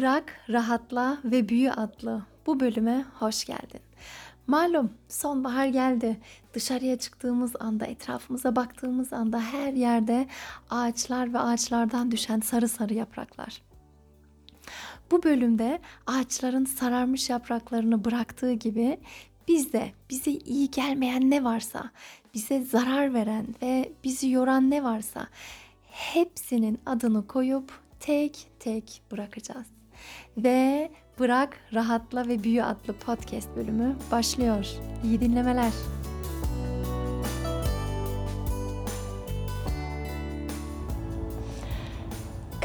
Bırak, rahatla ve büyü adlı bu bölüme hoş geldin. Malum sonbahar geldi. Dışarıya çıktığımız anda, etrafımıza baktığımız anda her yerde ağaçlar ve ağaçlardan düşen sarı sarı yapraklar. Bu bölümde ağaçların sararmış yapraklarını bıraktığı gibi biz de bize iyi gelmeyen ne varsa, bize zarar veren ve bizi yoran ne varsa hepsinin adını koyup tek tek bırakacağız. Ve Bırak, Rahatla ve Büyü adlı podcast bölümü başlıyor. İyi dinlemeler.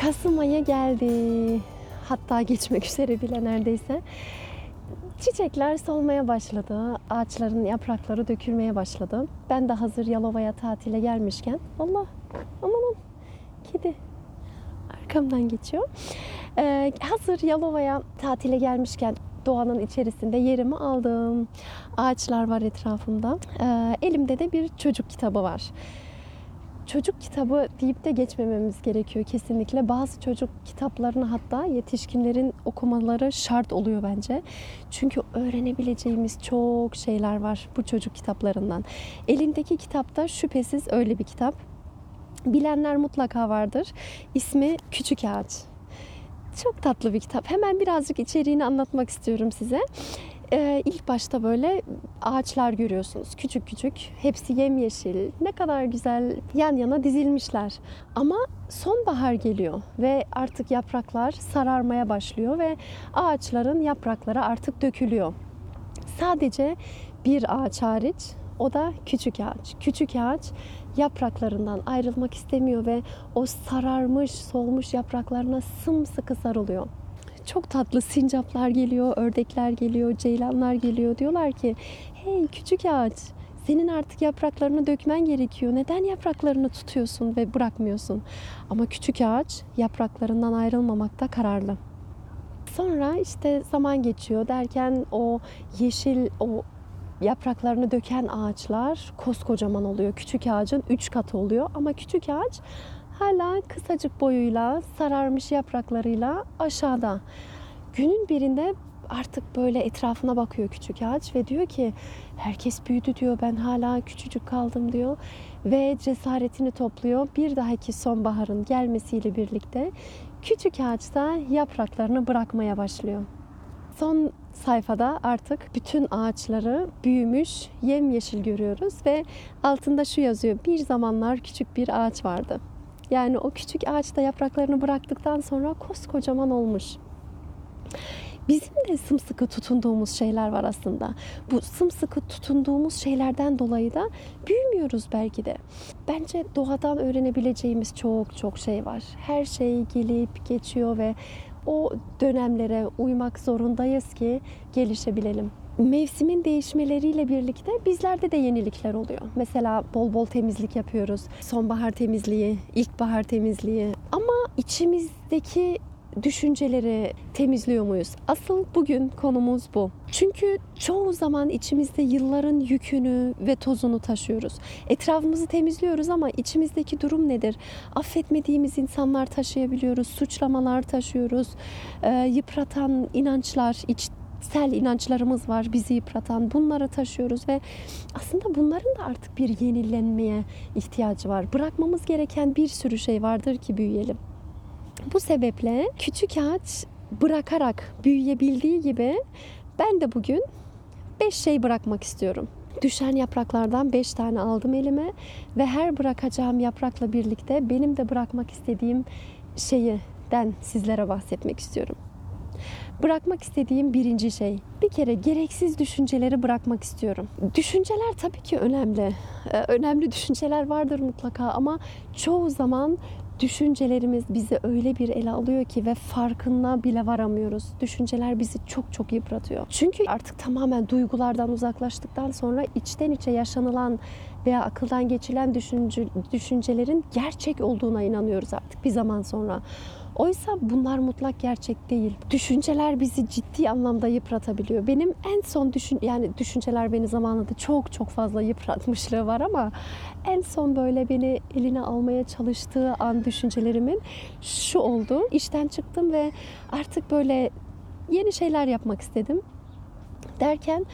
Kasım ayı geldi. Hatta geçmek üzere bile neredeyse. Çiçekler solmaya başladı. Ağaçların yaprakları dökülmeye başladı. Ben de hazır Yalova'ya tatile gelmişken Allah amanın kedi arkamdan geçiyor. Ee, hazır Yalova'ya tatile gelmişken doğanın içerisinde yerimi aldım. Ağaçlar var etrafımda. Ee, elimde de bir çocuk kitabı var. Çocuk kitabı deyip de geçmememiz gerekiyor kesinlikle. Bazı çocuk kitaplarını hatta yetişkinlerin okumaları şart oluyor bence. Çünkü öğrenebileceğimiz çok şeyler var bu çocuk kitaplarından. Elimdeki kitapta şüphesiz öyle bir kitap. Bilenler mutlaka vardır. İsmi Küçük Ağaç. Çok tatlı bir kitap. Hemen birazcık içeriğini anlatmak istiyorum size. Ee, ilk başta böyle ağaçlar görüyorsunuz. Küçük küçük. Hepsi yemyeşil. Ne kadar güzel yan yana dizilmişler. Ama sonbahar geliyor ve artık yapraklar sararmaya başlıyor ve ağaçların yaprakları artık dökülüyor. Sadece bir ağaç hariç o da küçük ağaç. Küçük ağaç yapraklarından ayrılmak istemiyor ve o sararmış, solmuş yapraklarına sımsıkı sarılıyor. Çok tatlı sincaplar geliyor, ördekler geliyor, ceylanlar geliyor. Diyorlar ki, hey küçük ağaç senin artık yapraklarını dökmen gerekiyor. Neden yapraklarını tutuyorsun ve bırakmıyorsun? Ama küçük ağaç yapraklarından ayrılmamakta kararlı. Sonra işte zaman geçiyor derken o yeşil, o yapraklarını döken ağaçlar koskocaman oluyor. Küçük ağacın 3 katı oluyor ama küçük ağaç hala kısacık boyuyla, sararmış yapraklarıyla aşağıda. Günün birinde artık böyle etrafına bakıyor küçük ağaç ve diyor ki herkes büyüdü diyor ben hala küçücük kaldım diyor ve cesaretini topluyor. Bir dahaki sonbaharın gelmesiyle birlikte küçük ağaçta yapraklarını bırakmaya başlıyor. Son sayfada artık bütün ağaçları büyümüş, yemyeşil görüyoruz ve altında şu yazıyor. Bir zamanlar küçük bir ağaç vardı. Yani o küçük ağaçta yapraklarını bıraktıktan sonra koskocaman olmuş. Bizim de sımsıkı tutunduğumuz şeyler var aslında. Bu sımsıkı tutunduğumuz şeylerden dolayı da büyümüyoruz belki de. Bence doğadan öğrenebileceğimiz çok çok şey var. Her şey gelip geçiyor ve o dönemlere uymak zorundayız ki gelişebilelim. Mevsimin değişmeleriyle birlikte bizlerde de yenilikler oluyor. Mesela bol bol temizlik yapıyoruz. Sonbahar temizliği, ilkbahar temizliği. Ama içimizdeki düşünceleri temizliyor muyuz? Asıl bugün konumuz bu. Çünkü çoğu zaman içimizde yılların yükünü ve tozunu taşıyoruz. Etrafımızı temizliyoruz ama içimizdeki durum nedir? Affetmediğimiz insanlar taşıyabiliyoruz, suçlamalar taşıyoruz, e, yıpratan inançlar, iç sel inançlarımız var bizi yıpratan. Bunları taşıyoruz ve aslında bunların da artık bir yenilenmeye ihtiyacı var. Bırakmamız gereken bir sürü şey vardır ki büyüyelim. Bu sebeple küçük ağaç bırakarak büyüyebildiği gibi ben de bugün 5 şey bırakmak istiyorum. Düşen yapraklardan 5 tane aldım elime ve her bırakacağım yaprakla birlikte benim de bırakmak istediğim şeyden sizlere bahsetmek istiyorum. Bırakmak istediğim birinci şey. Bir kere gereksiz düşünceleri bırakmak istiyorum. Düşünceler tabii ki önemli. Ee, Önemli düşünceler vardır mutlaka ama çoğu zaman düşüncelerimiz bizi öyle bir ele alıyor ki ve farkına bile varamıyoruz. Düşünceler bizi çok çok yıpratıyor. Çünkü artık tamamen duygulardan uzaklaştıktan sonra içten içe yaşanılan veya akıldan geçilen düşünce, düşüncelerin gerçek olduğuna inanıyoruz artık bir zaman sonra. Oysa bunlar mutlak gerçek değil. Düşünceler bizi ciddi anlamda yıpratabiliyor. Benim en son düşün yani düşünceler beni zamanında çok çok fazla yıpratmışlığı var ama en son böyle beni eline almaya çalıştığı an düşüncelerimin şu oldu. İşten çıktım ve artık böyle yeni şeyler yapmak istedim. Derken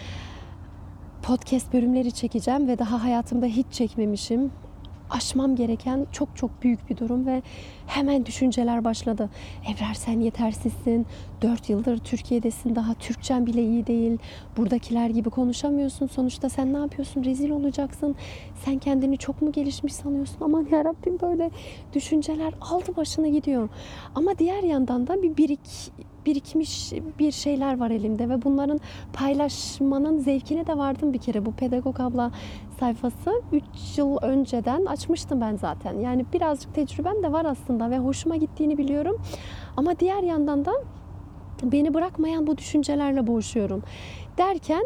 podcast bölümleri çekeceğim ve daha hayatımda hiç çekmemişim. Aşmam gereken çok çok büyük bir durum ve hemen düşünceler başladı. Ebrar sen yetersizsin. 4 yıldır Türkiye'desin. Daha Türkçen bile iyi değil. Buradakiler gibi konuşamıyorsun. Sonuçta sen ne yapıyorsun? Rezil olacaksın. Sen kendini çok mu gelişmiş sanıyorsun? Aman yarabbim böyle düşünceler aldı başını gidiyor. Ama diğer yandan da bir birik birikmiş bir şeyler var elimde ve bunların paylaşmanın zevkine de vardım bir kere. Bu Pedagog Abla sayfası 3 yıl önceden açmıştım ben zaten. Yani birazcık tecrübem de var aslında ve hoşuma gittiğini biliyorum. Ama diğer yandan da beni bırakmayan bu düşüncelerle boğuşuyorum. Derken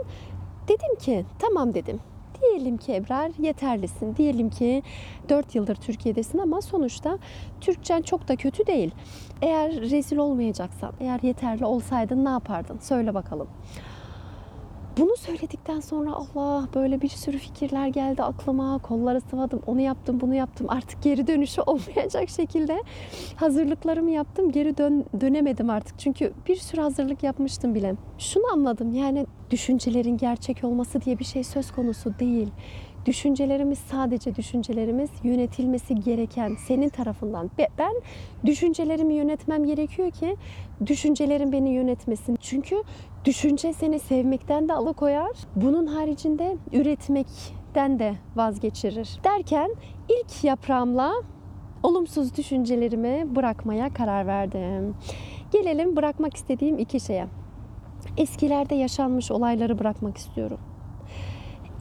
dedim ki tamam dedim. Diyelim ki Ebrar yeterlisin. Diyelim ki 4 yıldır Türkiye'desin ama sonuçta Türkçen çok da kötü değil. Eğer rezil olmayacaksan, eğer yeterli olsaydın ne yapardın? Söyle bakalım. Bunu söyledikten sonra Allah böyle bir sürü fikirler geldi aklıma. Kolları sıvadım, onu yaptım, bunu yaptım. Artık geri dönüşü olmayacak şekilde hazırlıklarımı yaptım. Geri dön dönemedim artık. Çünkü bir sürü hazırlık yapmıştım bile. Şunu anladım. Yani düşüncelerin gerçek olması diye bir şey söz konusu değil. Düşüncelerimiz sadece düşüncelerimiz yönetilmesi gereken senin tarafından. Be- Ben düşüncelerimi yönetmem gerekiyor ki düşüncelerim beni yönetmesin. Çünkü düşünce seni sevmekten de alıkoyar. Bunun haricinde üretmekten de vazgeçirir. Derken ilk yaprağımla olumsuz düşüncelerimi bırakmaya karar verdim. Gelelim bırakmak istediğim iki şeye. Eskilerde yaşanmış olayları bırakmak istiyorum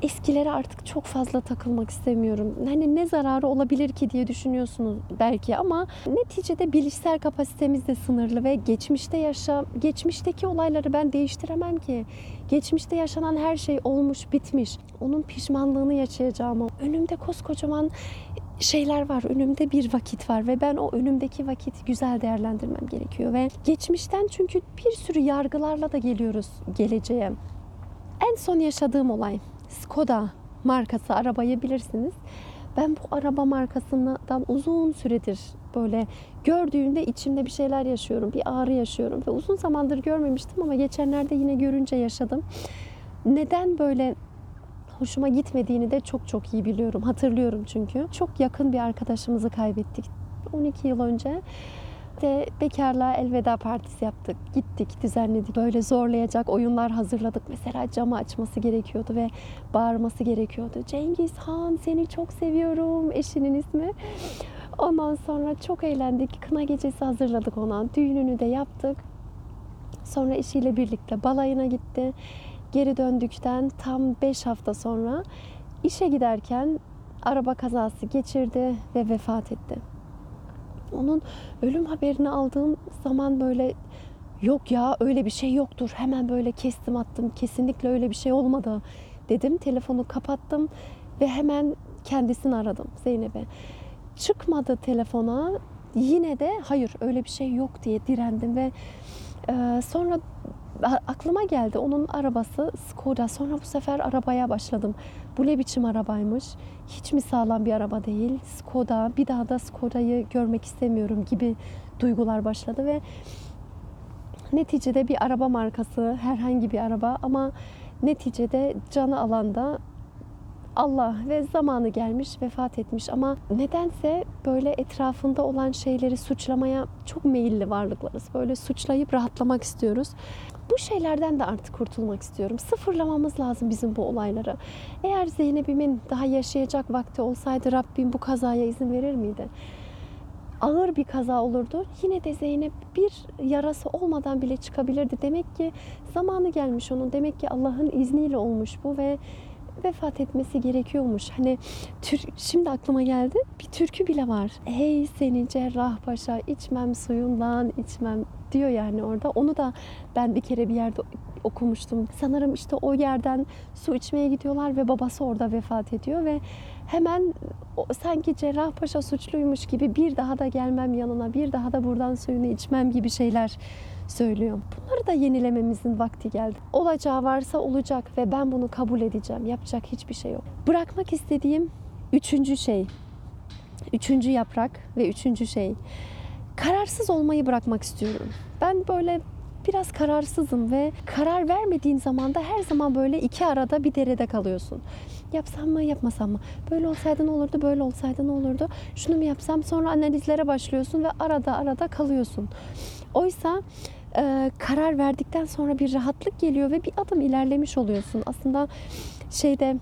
eskilere artık çok fazla takılmak istemiyorum. Hani ne zararı olabilir ki diye düşünüyorsunuz belki ama neticede bilişsel kapasitemiz de sınırlı ve geçmişte yaşa geçmişteki olayları ben değiştiremem ki. Geçmişte yaşanan her şey olmuş, bitmiş. Onun pişmanlığını yaşayacağım. Önümde koskocaman şeyler var. Önümde bir vakit var ve ben o önümdeki vakiti güzel değerlendirmem gerekiyor ve geçmişten çünkü bir sürü yargılarla da geliyoruz geleceğe. En son yaşadığım olay Skoda markası arabayı bilirsiniz. Ben bu araba markasından uzun süredir böyle gördüğümde içimde bir şeyler yaşıyorum. Bir ağrı yaşıyorum ve uzun zamandır görmemiştim ama geçenlerde yine görünce yaşadım. Neden böyle hoşuma gitmediğini de çok çok iyi biliyorum. Hatırlıyorum çünkü. Çok yakın bir arkadaşımızı kaybettik 12 yıl önce de bekarlığa elveda partisi yaptık. Gittik, düzenledik. Böyle zorlayacak oyunlar hazırladık. Mesela camı açması gerekiyordu ve bağırması gerekiyordu. Cengiz Han seni çok seviyorum eşinin ismi. Ondan sonra çok eğlendik. Kına gecesi hazırladık ona. Düğününü de yaptık. Sonra eşiyle birlikte balayına gitti. Geri döndükten tam 5 hafta sonra işe giderken araba kazası geçirdi ve vefat etti. Onun ölüm haberini aldığım zaman böyle yok ya öyle bir şey yoktur. Hemen böyle kestim attım. Kesinlikle öyle bir şey olmadı dedim. Telefonu kapattım ve hemen kendisini aradım Zeynep'e. Çıkmadı telefona. Yine de hayır öyle bir şey yok diye direndim ve e, sonra aklıma geldi onun arabası Skoda. Sonra bu sefer arabaya başladım. Bu ne biçim arabaymış? Hiç mi sağlam bir araba değil? Skoda. Bir daha da Skoda'yı görmek istemiyorum gibi duygular başladı ve neticede bir araba markası, herhangi bir araba ama neticede canı alanda Allah ve zamanı gelmiş, vefat etmiş ama nedense böyle etrafında olan şeyleri suçlamaya çok meyilli varlıklarız. Böyle suçlayıp rahatlamak istiyoruz. Bu şeylerden de artık kurtulmak istiyorum. Sıfırlamamız lazım bizim bu olayları. Eğer Zeynep'imin daha yaşayacak vakti olsaydı Rabbim bu kazaya izin verir miydi? ağır bir kaza olurdu. Yine de Zeynep bir yarası olmadan bile çıkabilirdi. Demek ki zamanı gelmiş onun. Demek ki Allah'ın izniyle olmuş bu ve vefat etmesi gerekiyormuş. Hani tür, şimdi aklıma geldi. Bir türkü bile var. Hey seni Cerrahpaşa içmem suyundan içmem diyor yani orada. Onu da ben bir kere bir yerde okumuştum. Sanırım işte o yerden su içmeye gidiyorlar ve babası orada vefat ediyor ve hemen o, sanki Cerrahpaşa suçluymuş gibi bir daha da gelmem yanına, bir daha da buradan suyunu içmem gibi şeyler söylüyor. Bunları da yenilememizin vakti geldi. Olacağı varsa olacak ve ben bunu kabul edeceğim. Yapacak hiçbir şey yok. Bırakmak istediğim üçüncü şey, üçüncü yaprak ve üçüncü şey. Kararsız olmayı bırakmak istiyorum. Ben böyle biraz kararsızım ve karar vermediğin zaman da her zaman böyle iki arada bir derede kalıyorsun. Yapsam mı yapmasam mı? Böyle olsaydı ne olurdu, böyle olsaydı ne olurdu? Şunu mu yapsam? Sonra analizlere başlıyorsun ve arada arada kalıyorsun. Oysa e, karar verdikten sonra bir rahatlık geliyor ve bir adım ilerlemiş oluyorsun. Aslında şeyde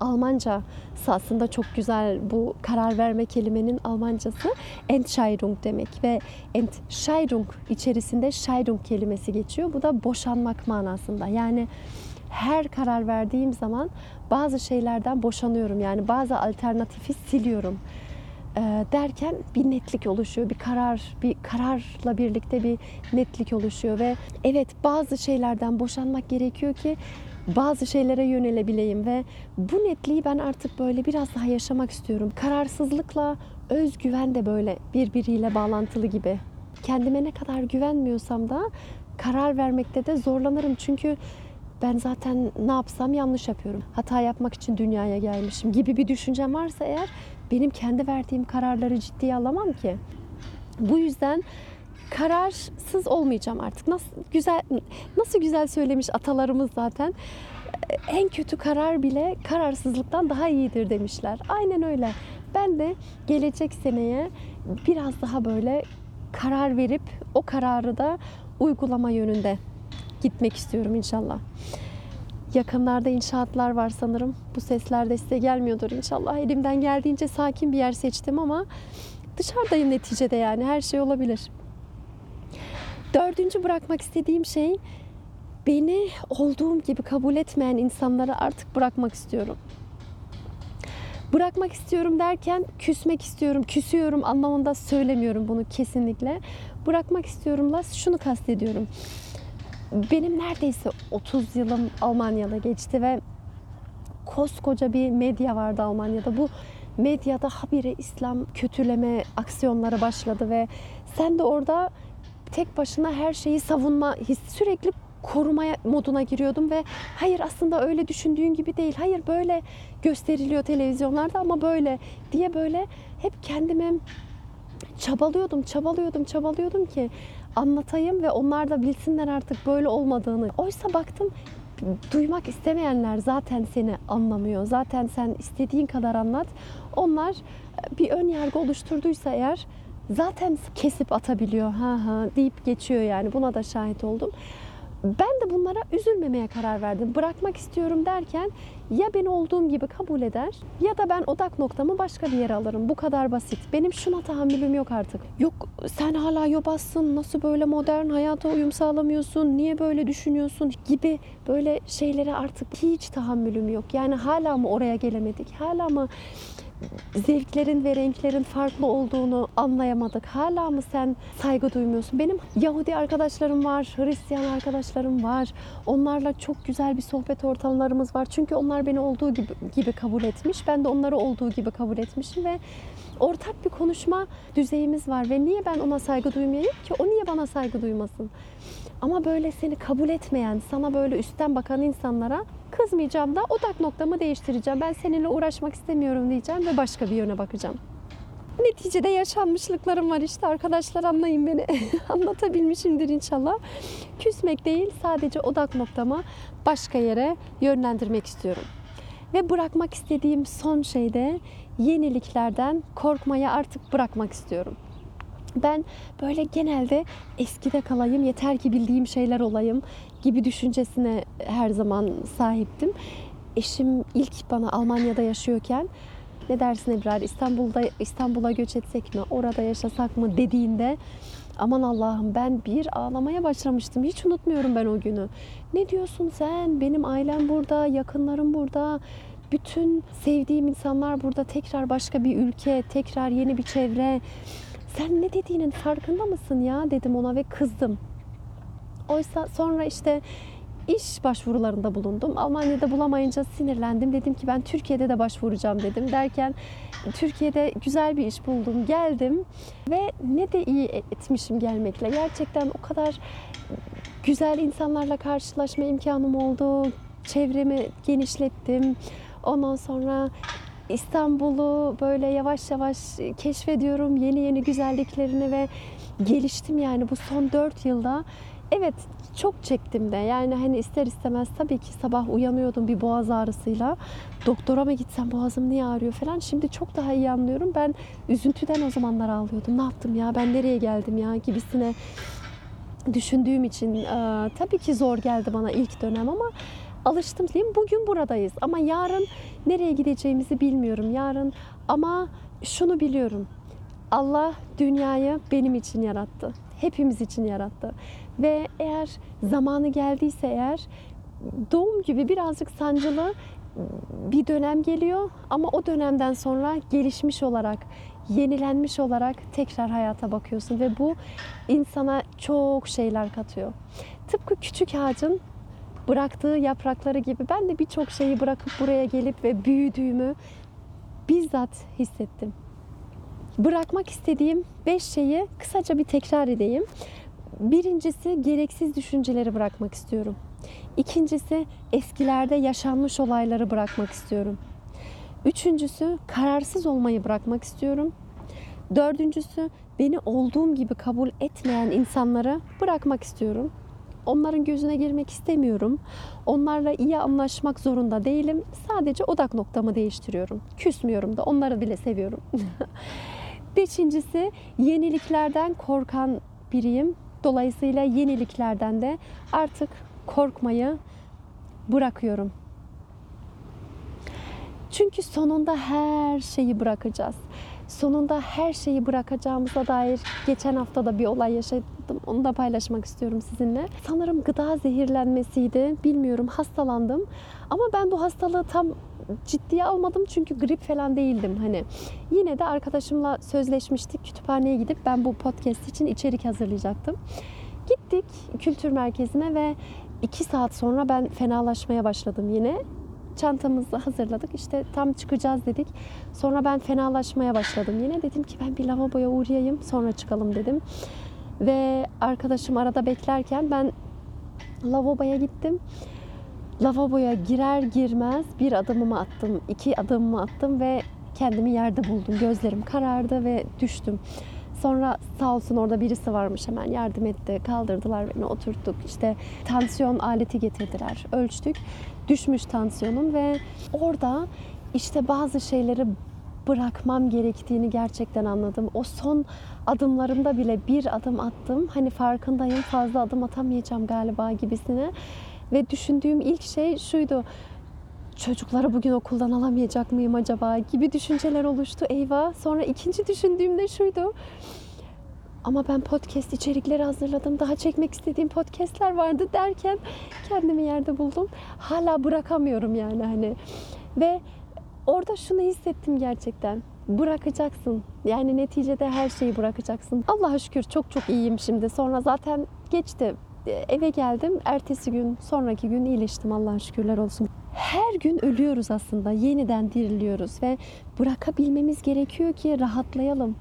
Almanca aslında çok güzel bu karar verme kelimenin Almancası Entscheidung demek ve Entscheidung içerisinde Scheidung kelimesi geçiyor. Bu da boşanmak manasında. Yani her karar verdiğim zaman bazı şeylerden boşanıyorum. Yani bazı alternatifi siliyorum. Derken bir netlik oluşuyor. Bir karar, bir kararla birlikte bir netlik oluşuyor ve evet bazı şeylerden boşanmak gerekiyor ki bazı şeylere yönelebileyim ve bu netliği ben artık böyle biraz daha yaşamak istiyorum. Kararsızlıkla özgüven de böyle birbiriyle bağlantılı gibi. Kendime ne kadar güvenmiyorsam da karar vermekte de zorlanırım. Çünkü ben zaten ne yapsam yanlış yapıyorum. Hata yapmak için dünyaya gelmişim gibi bir düşüncem varsa eğer benim kendi verdiğim kararları ciddiye alamam ki. Bu yüzden kararsız olmayacağım artık. Nasıl güzel nasıl güzel söylemiş atalarımız zaten. En kötü karar bile kararsızlıktan daha iyidir demişler. Aynen öyle. Ben de gelecek seneye biraz daha böyle karar verip o kararı da uygulama yönünde gitmek istiyorum inşallah. Yakınlarda inşaatlar var sanırım. Bu sesler de size gelmiyordur inşallah. Elimden geldiğince sakin bir yer seçtim ama dışarıdayım neticede yani her şey olabilir. Dördüncü bırakmak istediğim şey beni olduğum gibi kabul etmeyen insanları artık bırakmak istiyorum. Bırakmak istiyorum derken küsmek istiyorum, küsüyorum anlamında söylemiyorum bunu kesinlikle. Bırakmak istiyorumla şunu kastediyorum. Benim neredeyse 30 yılım Almanya'da geçti ve koskoca bir medya vardı Almanya'da. Bu medyada habire İslam kötüleme aksiyonları başladı ve sen de orada tek başına her şeyi savunma, sürekli korumaya moduna giriyordum ve hayır aslında öyle düşündüğün gibi değil. Hayır böyle gösteriliyor televizyonlarda ama böyle diye böyle hep kendime çabalıyordum, çabalıyordum, çabalıyordum ki anlatayım ve onlar da bilsinler artık böyle olmadığını. Oysa baktım duymak istemeyenler zaten seni anlamıyor. Zaten sen istediğin kadar anlat. Onlar bir ön yargı oluşturduysa eğer zaten kesip atabiliyor. Ha ha deyip geçiyor yani. Buna da şahit oldum. Ben de bunlara üzülmemeye karar verdim. Bırakmak istiyorum derken ya beni olduğum gibi kabul eder ya da ben odak noktamı başka bir yere alırım. Bu kadar basit. Benim şuna tahammülüm yok artık. Yok sen hala yobazsın. Nasıl böyle modern hayata uyum sağlamıyorsun? Niye böyle düşünüyorsun? Gibi böyle şeylere artık hiç tahammülüm yok. Yani hala mı oraya gelemedik? Hala mı zevklerin ve renklerin farklı olduğunu anlayamadık. Hala mı sen saygı duymuyorsun? Benim Yahudi arkadaşlarım var, Hristiyan arkadaşlarım var. Onlarla çok güzel bir sohbet ortamlarımız var. Çünkü onlar beni olduğu gibi, gibi kabul etmiş. Ben de onları olduğu gibi kabul etmişim ve ortak bir konuşma düzeyimiz var ve niye ben ona saygı duymayayım ki? O niye bana saygı duymasın? Ama böyle seni kabul etmeyen, sana böyle üstten bakan insanlara kızmayacağım da odak noktamı değiştireceğim. Ben seninle uğraşmak istemiyorum diyeceğim ve başka bir yöne bakacağım. Neticede yaşanmışlıklarım var işte arkadaşlar anlayın beni. Anlatabilmişimdir inşallah. Küsmek değil sadece odak noktamı başka yere yönlendirmek istiyorum. Ve bırakmak istediğim son şey de yeniliklerden korkmayı artık bırakmak istiyorum. Ben böyle genelde eskide kalayım, yeter ki bildiğim şeyler olayım gibi düşüncesine her zaman sahiptim. Eşim ilk bana Almanya'da yaşıyorken Ne dersin Ebrar? İstanbul'da İstanbul'a göç etsek mi? Orada yaşasak mı dediğinde aman Allah'ım ben bir ağlamaya başlamıştım. Hiç unutmuyorum ben o günü. Ne diyorsun sen? Benim ailem burada, yakınlarım burada. Bütün sevdiğim insanlar burada. Tekrar başka bir ülke, tekrar yeni bir çevre. Sen ne dediğinin farkında mısın ya dedim ona ve kızdım. Oysa sonra işte iş başvurularında bulundum. Almanya'da bulamayınca sinirlendim. Dedim ki ben Türkiye'de de başvuracağım dedim. Derken Türkiye'de güzel bir iş buldum. Geldim ve ne de iyi etmişim gelmekle. Gerçekten o kadar güzel insanlarla karşılaşma imkanım oldu. Çevremi genişlettim. Ondan sonra İstanbul'u böyle yavaş yavaş keşfediyorum. Yeni yeni güzelliklerini ve geliştim yani bu son 4 yılda. Evet çok çektim de yani hani ister istemez tabii ki sabah uyanıyordum bir boğaz ağrısıyla. Doktora mı gitsem boğazım niye ağrıyor falan. Şimdi çok daha iyi anlıyorum. Ben üzüntüden o zamanlar ağlıyordum. Ne yaptım ya ben nereye geldim ya gibisine düşündüğüm için e, tabii ki zor geldi bana ilk dönem ama alıştım diyeyim. Bugün buradayız ama yarın nereye gideceğimizi bilmiyorum. Yarın ama şunu biliyorum. Allah dünyayı benim için yarattı. Hepimiz için yarattı. Ve eğer zamanı geldiyse eğer doğum gibi birazcık sancılı bir dönem geliyor ama o dönemden sonra gelişmiş olarak, yenilenmiş olarak tekrar hayata bakıyorsun ve bu insana çok şeyler katıyor. Tıpkı küçük ağacın bıraktığı yaprakları gibi ben de birçok şeyi bırakıp buraya gelip ve büyüdüğümü bizzat hissettim. Bırakmak istediğim beş şeyi kısaca bir tekrar edeyim. Birincisi gereksiz düşünceleri bırakmak istiyorum. İkincisi eskilerde yaşanmış olayları bırakmak istiyorum. Üçüncüsü kararsız olmayı bırakmak istiyorum. Dördüncüsü beni olduğum gibi kabul etmeyen insanları bırakmak istiyorum. Onların gözüne girmek istemiyorum. Onlarla iyi anlaşmak zorunda değilim. Sadece odak noktamı değiştiriyorum. Küsmüyorum da onları bile seviyorum. Beşincisi yeniliklerden korkan biriyim. Dolayısıyla yeniliklerden de artık korkmayı bırakıyorum. Çünkü sonunda her şeyi bırakacağız. Sonunda her şeyi bırakacağımıza dair geçen hafta da bir olay yaşadım. Onu da paylaşmak istiyorum sizinle. Sanırım gıda zehirlenmesiydi. Bilmiyorum hastalandım. Ama ben bu hastalığı tam ciddiye almadım çünkü grip falan değildim hani. Yine de arkadaşımla sözleşmiştik. Kütüphaneye gidip ben bu podcast için içerik hazırlayacaktım. Gittik kültür merkezine ve iki saat sonra ben fenalaşmaya başladım yine. Çantamızı hazırladık. İşte tam çıkacağız dedik. Sonra ben fenalaşmaya başladım. Yine dedim ki ben bir lavaboya uğrayayım sonra çıkalım dedim. Ve arkadaşım arada beklerken ben lavaboya gittim. Lavaboya girer girmez bir adımımı attım, iki adımımı attım ve kendimi yerde buldum. Gözlerim karardı ve düştüm. Sonra sağ olsun orada birisi varmış hemen yardım etti. Kaldırdılar beni oturttuk. İşte tansiyon aleti getirdiler. Ölçtük. Düşmüş tansiyonum ve orada işte bazı şeyleri bırakmam gerektiğini gerçekten anladım. O son adımlarımda bile bir adım attım. Hani farkındayım fazla adım atamayacağım galiba gibisine. Ve düşündüğüm ilk şey şuydu. Çocukları bugün okuldan alamayacak mıyım acaba gibi düşünceler oluştu. Eyvah. Sonra ikinci düşündüğüm de şuydu. Ama ben podcast içerikleri hazırladım. Daha çekmek istediğim podcastler vardı derken kendimi yerde buldum. Hala bırakamıyorum yani hani. Ve orada şunu hissettim gerçekten. Bırakacaksın. Yani neticede her şeyi bırakacaksın. Allah'a şükür çok çok iyiyim şimdi. Sonra zaten geçti. Eve geldim. Ertesi gün, sonraki gün iyileştim Allah'a şükürler olsun. Her gün ölüyoruz aslında. Yeniden diriliyoruz ve bırakabilmemiz gerekiyor ki rahatlayalım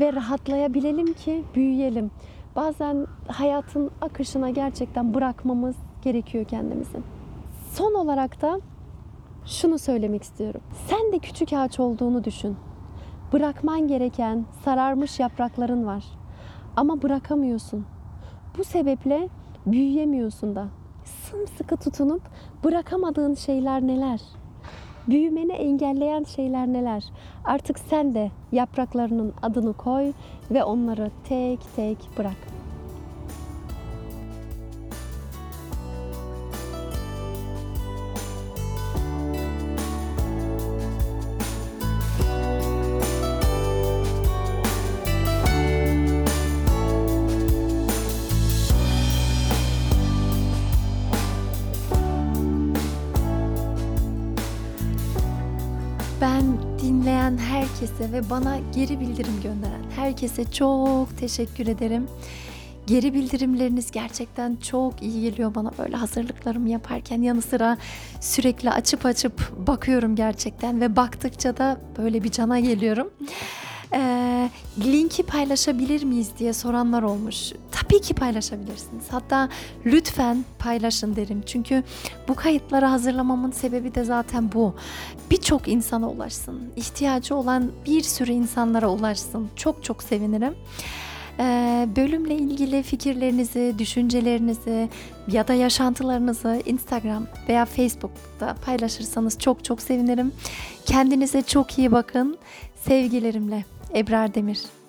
ve rahatlayabilelim ki büyüyelim. Bazen hayatın akışına gerçekten bırakmamız gerekiyor kendimizi. Son olarak da şunu söylemek istiyorum. Sen de küçük ağaç olduğunu düşün. Bırakman gereken sararmış yaprakların var. Ama bırakamıyorsun. Bu sebeple büyüyemiyorsun da. Sımsıkı tutunup bırakamadığın şeyler neler? Büyümeni engelleyen şeyler neler? Artık sen de yapraklarının adını koy ve onları tek tek bırak. Ve bana geri bildirim gönderen herkese çok teşekkür ederim. Geri bildirimleriniz gerçekten çok iyi geliyor bana böyle hazırlıklarımı yaparken yanı sıra sürekli açıp açıp bakıyorum gerçekten ve baktıkça da böyle bir cana geliyorum. Ee, linki paylaşabilir miyiz diye soranlar olmuş. Tabii ki paylaşabilirsiniz. Hatta lütfen paylaşın derim. Çünkü bu kayıtları hazırlamamın sebebi de zaten bu. Birçok insana ulaşsın. İhtiyacı olan bir sürü insanlara ulaşsın. Çok çok sevinirim. Bölümle ilgili fikirlerinizi, düşüncelerinizi ya da yaşantılarınızı Instagram veya Facebook'ta paylaşırsanız çok çok sevinirim. Kendinize çok iyi bakın. Sevgilerimle Ebrar Demir.